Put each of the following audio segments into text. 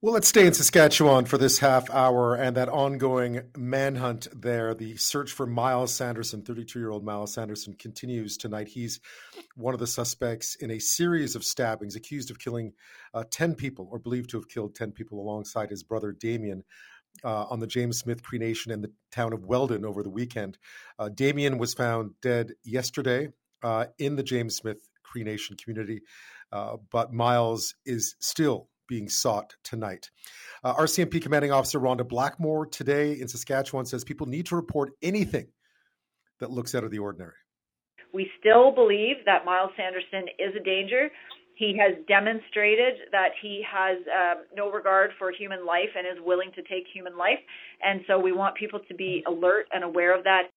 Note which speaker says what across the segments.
Speaker 1: Well, let's stay in Saskatchewan for this half hour and that ongoing manhunt there. The search for Myles Sanderson, 32 year old Myles Sanderson, continues tonight. He's one of the suspects in a series of stabbings, accused of killing uh, 10 people or believed to have killed 10 people alongside his brother Damien. Uh, on the James Smith Cree Nation in the town of Weldon over the weekend. Uh, Damien was found dead yesterday uh, in the James Smith Cree Nation community, uh, but Myles is still being sought tonight. Uh, RCMP Commanding Officer Rhonda Blackmore today in Saskatchewan says people need to report anything that looks out of the ordinary.
Speaker 2: We still believe that Myles Sanderson is a danger. He has demonstrated that he has um, no regard for human life and is willing to take human life. And so we want people to be alert and aware of that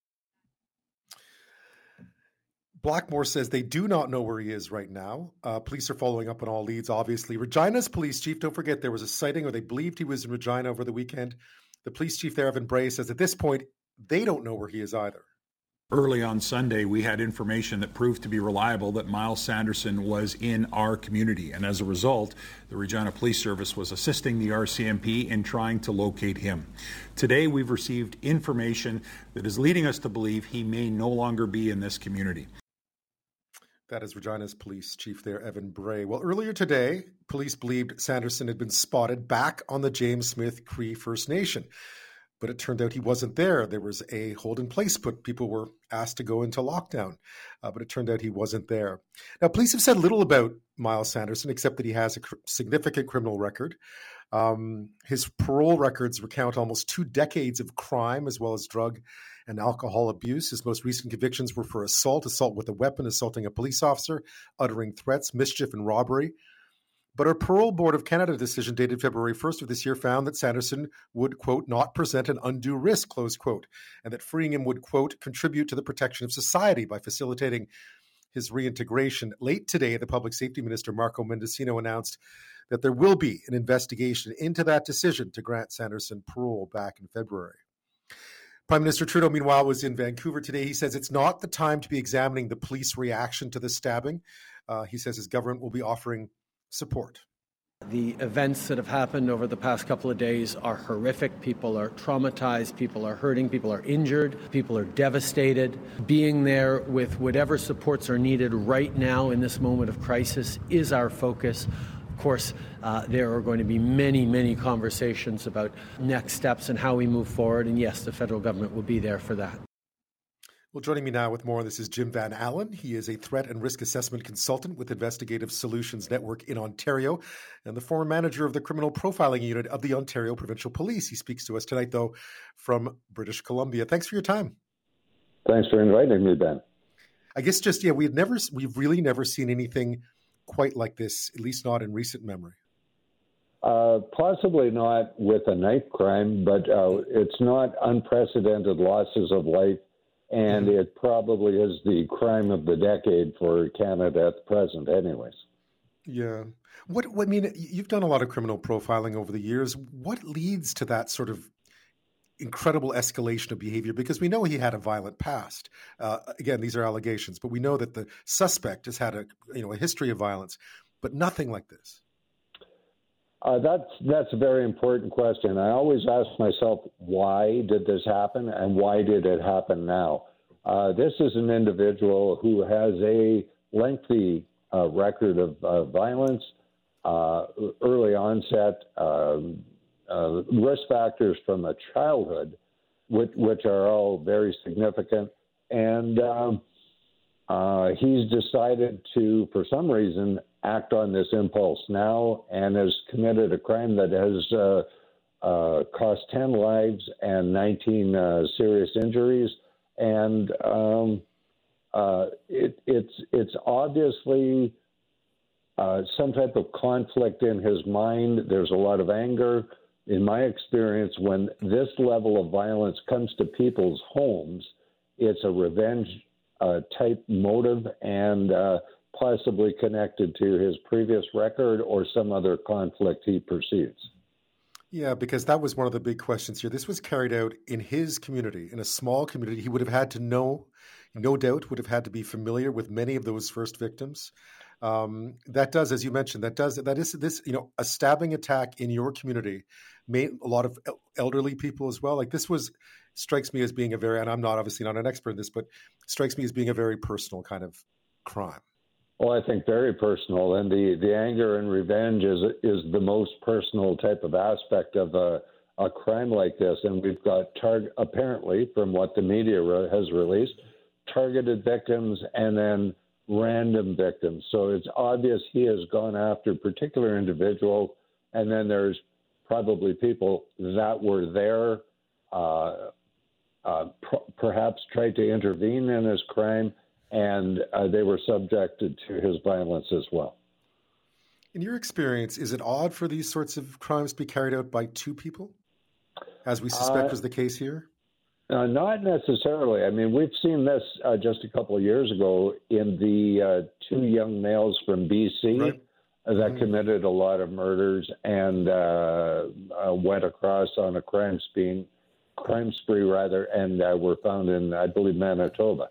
Speaker 1: Blackmore says they do not know where he is right now. Uh, police are following up on all leads, obviously. Regina's police chief, don't forget, there was a sighting or they believed he was in Regina over the weekend. The police chief there, Evan Bray, says at this point, they don't know where he is either.
Speaker 3: Early on Sunday, we had information that proved to be reliable that Myles Sanderson was in our community. And as a result, the Regina Police Service was assisting the RCMP in trying to locate him. Today, we've received information that is leading us to believe he may no longer be in this community.
Speaker 1: That is Regina's police chief there, Evan Bray. Well, earlier today, police believed Sanderson had been spotted back on the James Smith Cree First Nation. But it turned out he wasn't there. There was a hold in place put. People were asked to go into lockdown, uh, but it turned out he wasn't there. Now, police have said little about Myles Sanderson, except that he has a cr- significant criminal record. Um, his parole records recount almost two decades of crime as well as drug and alcohol abuse. His most recent convictions were for assault, assault with a weapon, assaulting a police officer, uttering threats, mischief, and robbery. But a parole board of Canada decision dated February 1st of this year found that Sanderson would, quote, not present an undue risk, close quote, and that freeing him would, quote, contribute to the protection of society by facilitating his reintegration. Late today, the public safety minister, Marco Mendicino, announced that there will be an investigation into that decision to grant Sanderson parole back in February. Prime Minister Trudeau, meanwhile, was in Vancouver today. He says it's not the time to be examining the police reaction to the stabbing. Uh, he says his government will be offering support.
Speaker 4: The events that have happened over the past couple of days are horrific. People are traumatized, people are hurting, people are injured, people are devastated. Being there with whatever supports are needed right now in this moment of crisis is our focus course, uh, there are going to be many, many conversations about next steps and how we move forward. And yes, the federal government will be there for that.
Speaker 1: Well, joining me now with more on this is Jim Van Allen. He is a threat and risk assessment consultant with Investigative Solutions Network in Ontario and the former manager of the criminal profiling unit of the Ontario Provincial Police. He speaks to us tonight, though, from British Columbia. Thanks for your time.
Speaker 5: Thanks for inviting me, Ben.
Speaker 1: I guess just yeah, we've never we've really never seen anything quite like this, at least not in recent memory?
Speaker 5: Uh, possibly not with a knife crime, but uh, it's not unprecedented losses of life, and mm-hmm. it probably is the crime of the decade for Canada at the present, anyways.
Speaker 1: Yeah. What, what I mean, you've done a lot of criminal profiling over the years. What leads to that sort of incredible escalation of behavior because we know he had a violent past. Uh, again, these are allegations, but we know that the suspect has had a you know a history of violence, but nothing like this.
Speaker 5: Uh, that's that's a very important question. I always ask myself, why did this happen, and why did it happen now? Uh, this is an individual who has a lengthy uh, record of violence, uh, early onset, um, uh, risk factors from a childhood, which, which are all very significant. And um, uh, he's decided to, for some reason, act on this impulse now and has committed a crime that has uh, uh cost 10 lives and 19 uh, serious injuries. And um, uh, it, it's, it's obviously some type of conflict in his mind. There's a lot of anger in my experience, when this level of violence comes to people's homes, it's a revenge uh, type motive and uh, possibly connected to his previous record or some other conflict he perceives.
Speaker 1: Yeah, because that was one of the big questions here. This was carried out in his community, in a small community. He would have had to know, no doubt, would have had to be familiar with many of those first victims. Um, that does, as you mentioned, that does that is this you know a stabbing attack in your community, made a lot of elderly people as well. Like this was strikes me as being a very, and I'm not obviously not an expert in this, but strikes me as being a very personal kind of crime.
Speaker 5: Well, I think very personal, and the, the anger and revenge is is the most personal type of aspect of a, a crime like this. And we've got target apparently, from what the media has released, targeted victims and then random victims. So it's obvious he has gone after particular individuals, and then there's probably people that were there uh, uh, pr- perhaps tried to intervene in his crime, and uh, they were subjected to his violence as well.
Speaker 1: In your experience, is it odd for these sorts of crimes to be carried out by two people, as we suspect uh, was the case here?
Speaker 5: Uh, not necessarily. I mean, we've seen this uh, just a couple of years ago in the uh, two young males from BC right. that mm-hmm. committed a lot of murders and uh, uh, went across on a crime scene crime spree rather, and uh, were found in, I believe, Manitoba.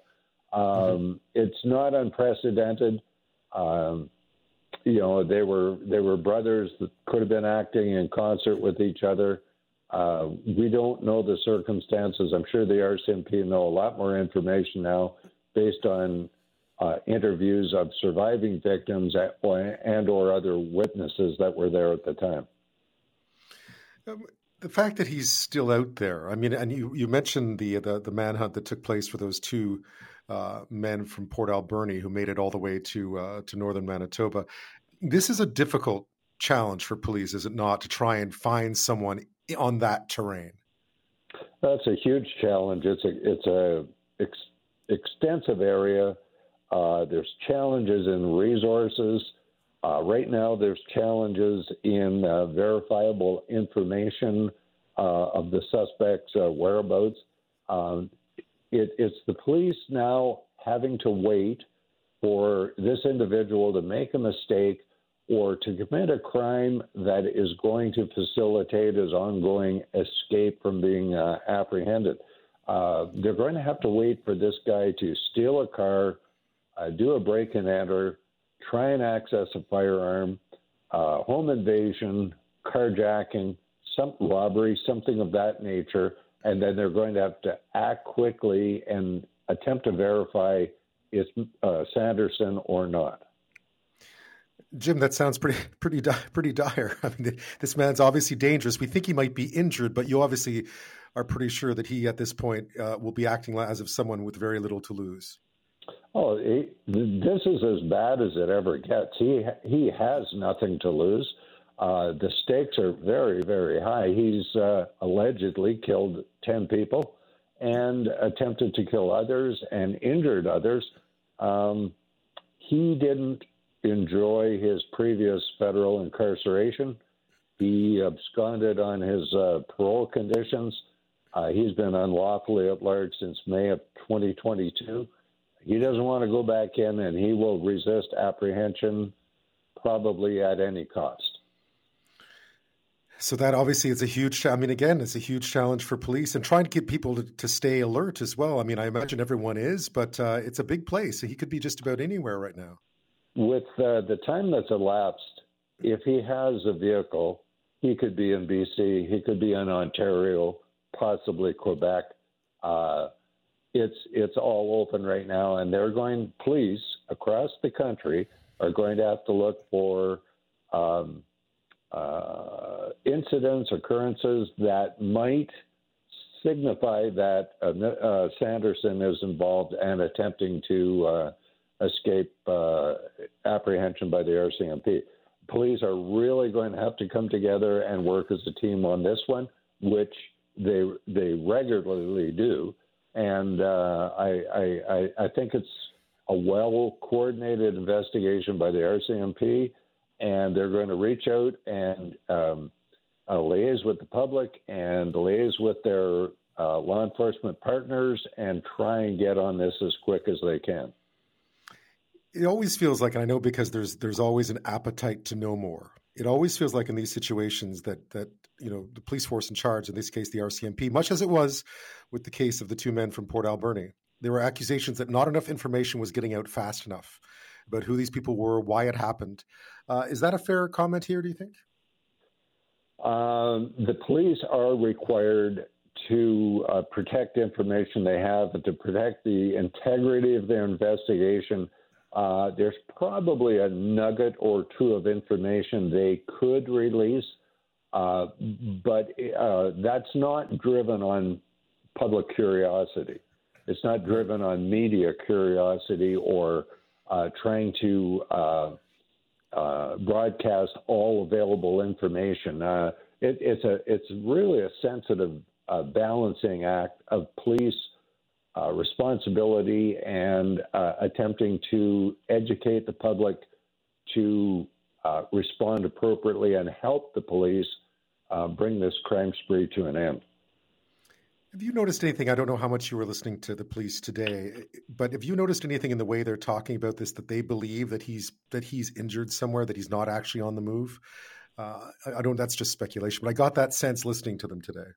Speaker 5: Um, mm-hmm. It's not unprecedented. Um, you know, they were they were brothers that could have been acting in concert with each other. Uh, we don't know the circumstances. I'm sure the RCMP know a lot more information now, based on uh, interviews of surviving victims and or other witnesses that were there at the time.
Speaker 1: Um, the fact that he's still out there, I mean, and you, you mentioned the, the, the manhunt that took place for those two uh, men from Port Alberni who made it all the way to uh, to northern Manitoba. This is a difficult challenge for police, is it not, to try and find someone on that terrain?
Speaker 5: That's a huge challenge. It's a it's a ex, extensive area. Uh, there's challenges in resources. Uh, right now, there's challenges in uh, verifiable information uh, of the suspect's uh, whereabouts. Um, it, it's the police now having to wait for this individual to make a mistake or to commit a crime that is going to facilitate his ongoing escape from being uh, apprehended. Uh, they're going to have to wait for this guy to steal a car, do a break and enter, try and access a firearm, uh, home invasion, carjacking, some robbery, something of that nature, and then they're going to have to act quickly and attempt to verify is uh, Sanderson or not.
Speaker 1: Jim, that sounds pretty pretty pretty dire. I mean, this man's obviously dangerous. We think he might be injured, but you obviously are pretty sure that he, at this point, uh, will be acting as of someone with very little to lose.
Speaker 5: Oh, this is as bad as it ever gets. He he has nothing to lose. Uh, the stakes are very very high. He's uh, allegedly killed ten people and attempted to kill others and injured others. Um, he didn't enjoy his previous federal incarceration. He absconded on his uh, parole conditions. Uh, he's been unlawfully at large since May of 2022. He doesn't want to go back in, and he will resist apprehension probably at any cost.
Speaker 1: So that obviously is a huge. I mean, again, it's a huge challenge for police and trying to get people to, to stay alert as well. I mean, I imagine everyone is, but uh, it's a big place. He could be just about anywhere right now.
Speaker 5: With uh, the time that's elapsed, if he has a vehicle, he could be in BC, he could be in Ontario, possibly Quebec. Uh, it's it's all open right now, and they're going. Police across the country are going to have to look for um, uh, incidents, occurrences that might signify that uh, uh, Sanderson is involved and attempting to uh, escape uh, apprehension by the RCMP. Police are really going to have to come together and work as a team on this one, which they they regularly do and uh, I, I, I think it's a well coordinated investigation by the RCMP, and they're going to reach out and um, uh, liaise with the public and liaise with their uh, law enforcement partners and try and get on this as quick as they can.
Speaker 1: It always feels like, and I know because there's there's always an appetite to know more. It always feels like in these situations that that you know the police force in charge, in this case the RCMP, much as it was with the case of the two men from Port Alberni. There were accusations that not enough information was getting out fast enough, about who these people were, why it happened. Uh, is that a fair comment here? Do you think?
Speaker 5: Um, the police are required to uh, protect information they have and to protect the integrity of their investigation. Uh, there's probably a nugget or two of information they could release, uh, but uh, that's not driven on public curiosity. It's not driven on media curiosity or uh, trying to uh, broadcast all available information. It, it's a it's really a sensitive balancing act of police uh, responsibility and uh, attempting to educate the public to uh, respond appropriately and help the police bring this crime spree to an end.
Speaker 1: Have you noticed anything? I don't know how much you were listening to the police today, but have you noticed anything in the way they're talking about this that they believe that he's that he's injured somewhere, that he's not actually on the move? Uh, I don't. That's just speculation, but I got that sense listening to them today.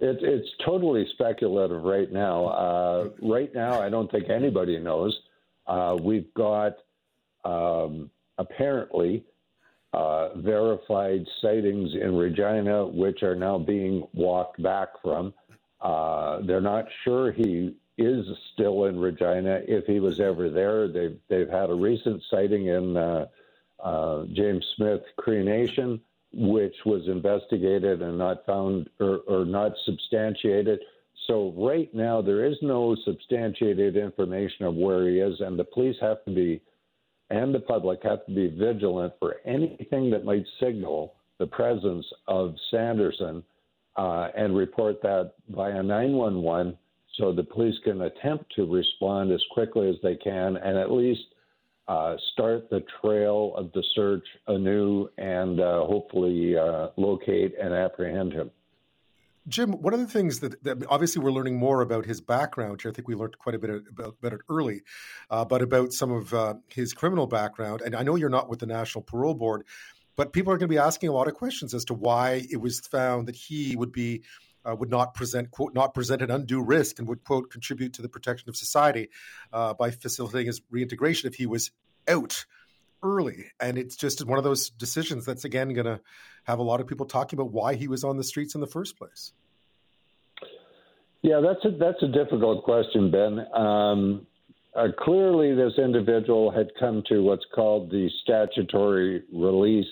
Speaker 5: It, it's totally speculative right now. Uh, right now, I don't think anybody knows. Uh, we've got um, apparently uh, verified sightings in Regina, which are now being walked back from. Uh, they're not sure he is still in Regina if he was ever there. They've they've had a recent sighting in uh, uh, James Smith Cree Nation, which was investigated and not found or, or not substantiated. So right now there is no substantiated information of where he is, and the police have to be and the public have to be vigilant for anything that might signal the presence of Sanderson uh, and report that via 911 so the police can attempt to respond as quickly as they can and at least uh, start the trail of the search anew and uh, hopefully uh, locate and apprehend him.
Speaker 1: Jim, one of the things that, that, obviously we're learning more about his background. I think we learned quite a bit about, about it early, uh, but about some of uh, his criminal background. And I know you're not with the National Parole Board, but people are going to be asking a lot of questions as to why it was found that he would be uh, would not present quote not present an undue risk and would quote contribute to the protection of society uh, by facilitating his reintegration if he was out early. And it's just one of those decisions that's again going to have a lot of people talking about why he was on the streets in the first place.
Speaker 5: Yeah, that's a that's a difficult question, Ben. Um, uh, clearly, this individual had come to what's called the statutory release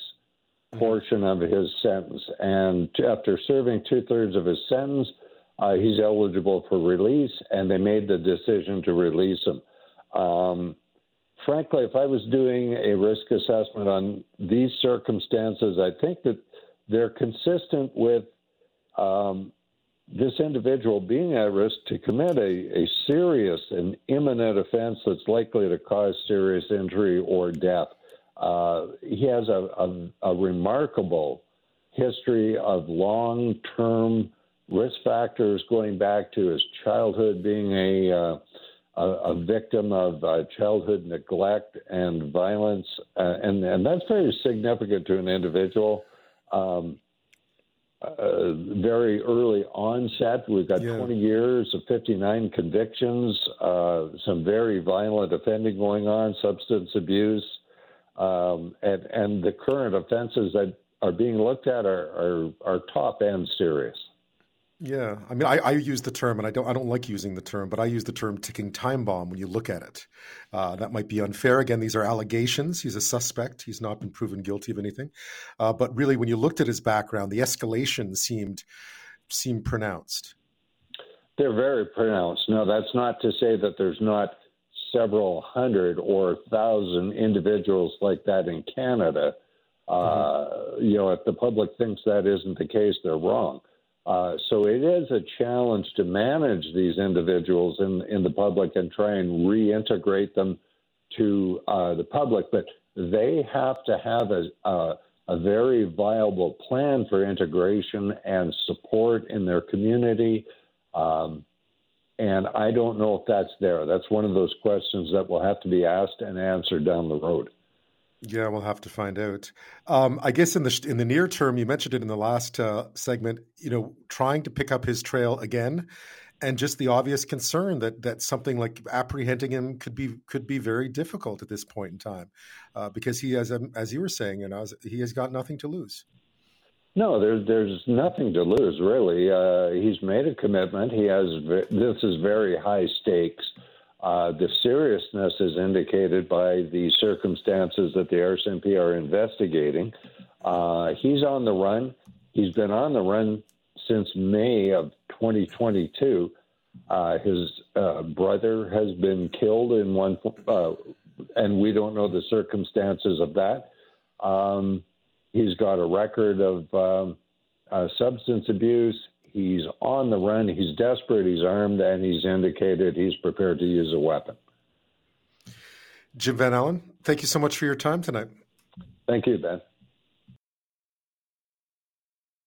Speaker 5: portion of his sentence. And after serving two thirds of his sentence, uh, he's eligible for release, and they made the decision to release him. Um, frankly, if I was doing a risk assessment on these circumstances, I think that they're consistent with um, this individual being at risk to commit a, a serious and imminent offense that's likely to cause serious injury or death. Uh, he has a, a, a, remarkable history of long term risk factors going back to his childhood being a, uh, a, a, victim of uh, childhood neglect and violence. Uh, and, and that's very significant to an individual. Um, uh, very early onset. We've got yeah. 20 years of 59 convictions, uh, some very violent offending going on, substance abuse, um, and, and the current offenses that are being looked at are, are, are top end serious.
Speaker 1: Yeah, I mean, I, I, use the term, and I don't, I don't like using the term, but I use the term ticking time bomb when you look at it. Uh, that might be unfair. Again, these are allegations. He's a suspect. He's not been proven guilty of anything. Uh, but really, when you looked at his background, the escalation seemed seemed pronounced.
Speaker 5: They're very pronounced. No, that's not to say that there's not several hundred or thousand individuals like that in Canada. Uh, mm-hmm. You know, if the public thinks that isn't the case, they're wrong. Uh, so it is a challenge to manage these individuals in, in the public and try and reintegrate them to uh, the public. But they have to have a, a, a, very viable plan for integration and support in their community. Um, and I don't know if that's there. That's one of those questions that will have to be asked and answered down the road.
Speaker 1: Yeah, we'll have to find out. Um, I guess in the in the near term, you mentioned it in the last uh, segment. You know, trying to pick up his trail again, and just the obvious concern that that something like apprehending him could be could be very difficult at this point in time, uh, because he has, as you were saying, you know, he has got nothing to lose.
Speaker 5: No, there's there's nothing to lose really. Uh, he's made a commitment. He has this is very high stakes. Uh, the seriousness is indicated by the circumstances that the RCMP are investigating. Uh, he's on the run. He's been on the run since May of 2022. Uh, his uh, brother has been killed in one, uh, and we don't know the circumstances of that. Um, he's got a record of um, uh, substance abuse. He's on the run. He's desperate. He's armed, and he's indicated he's prepared to use a weapon.
Speaker 1: Jim Van Allen, thank you so much for your time tonight.
Speaker 5: Thank you, Ben.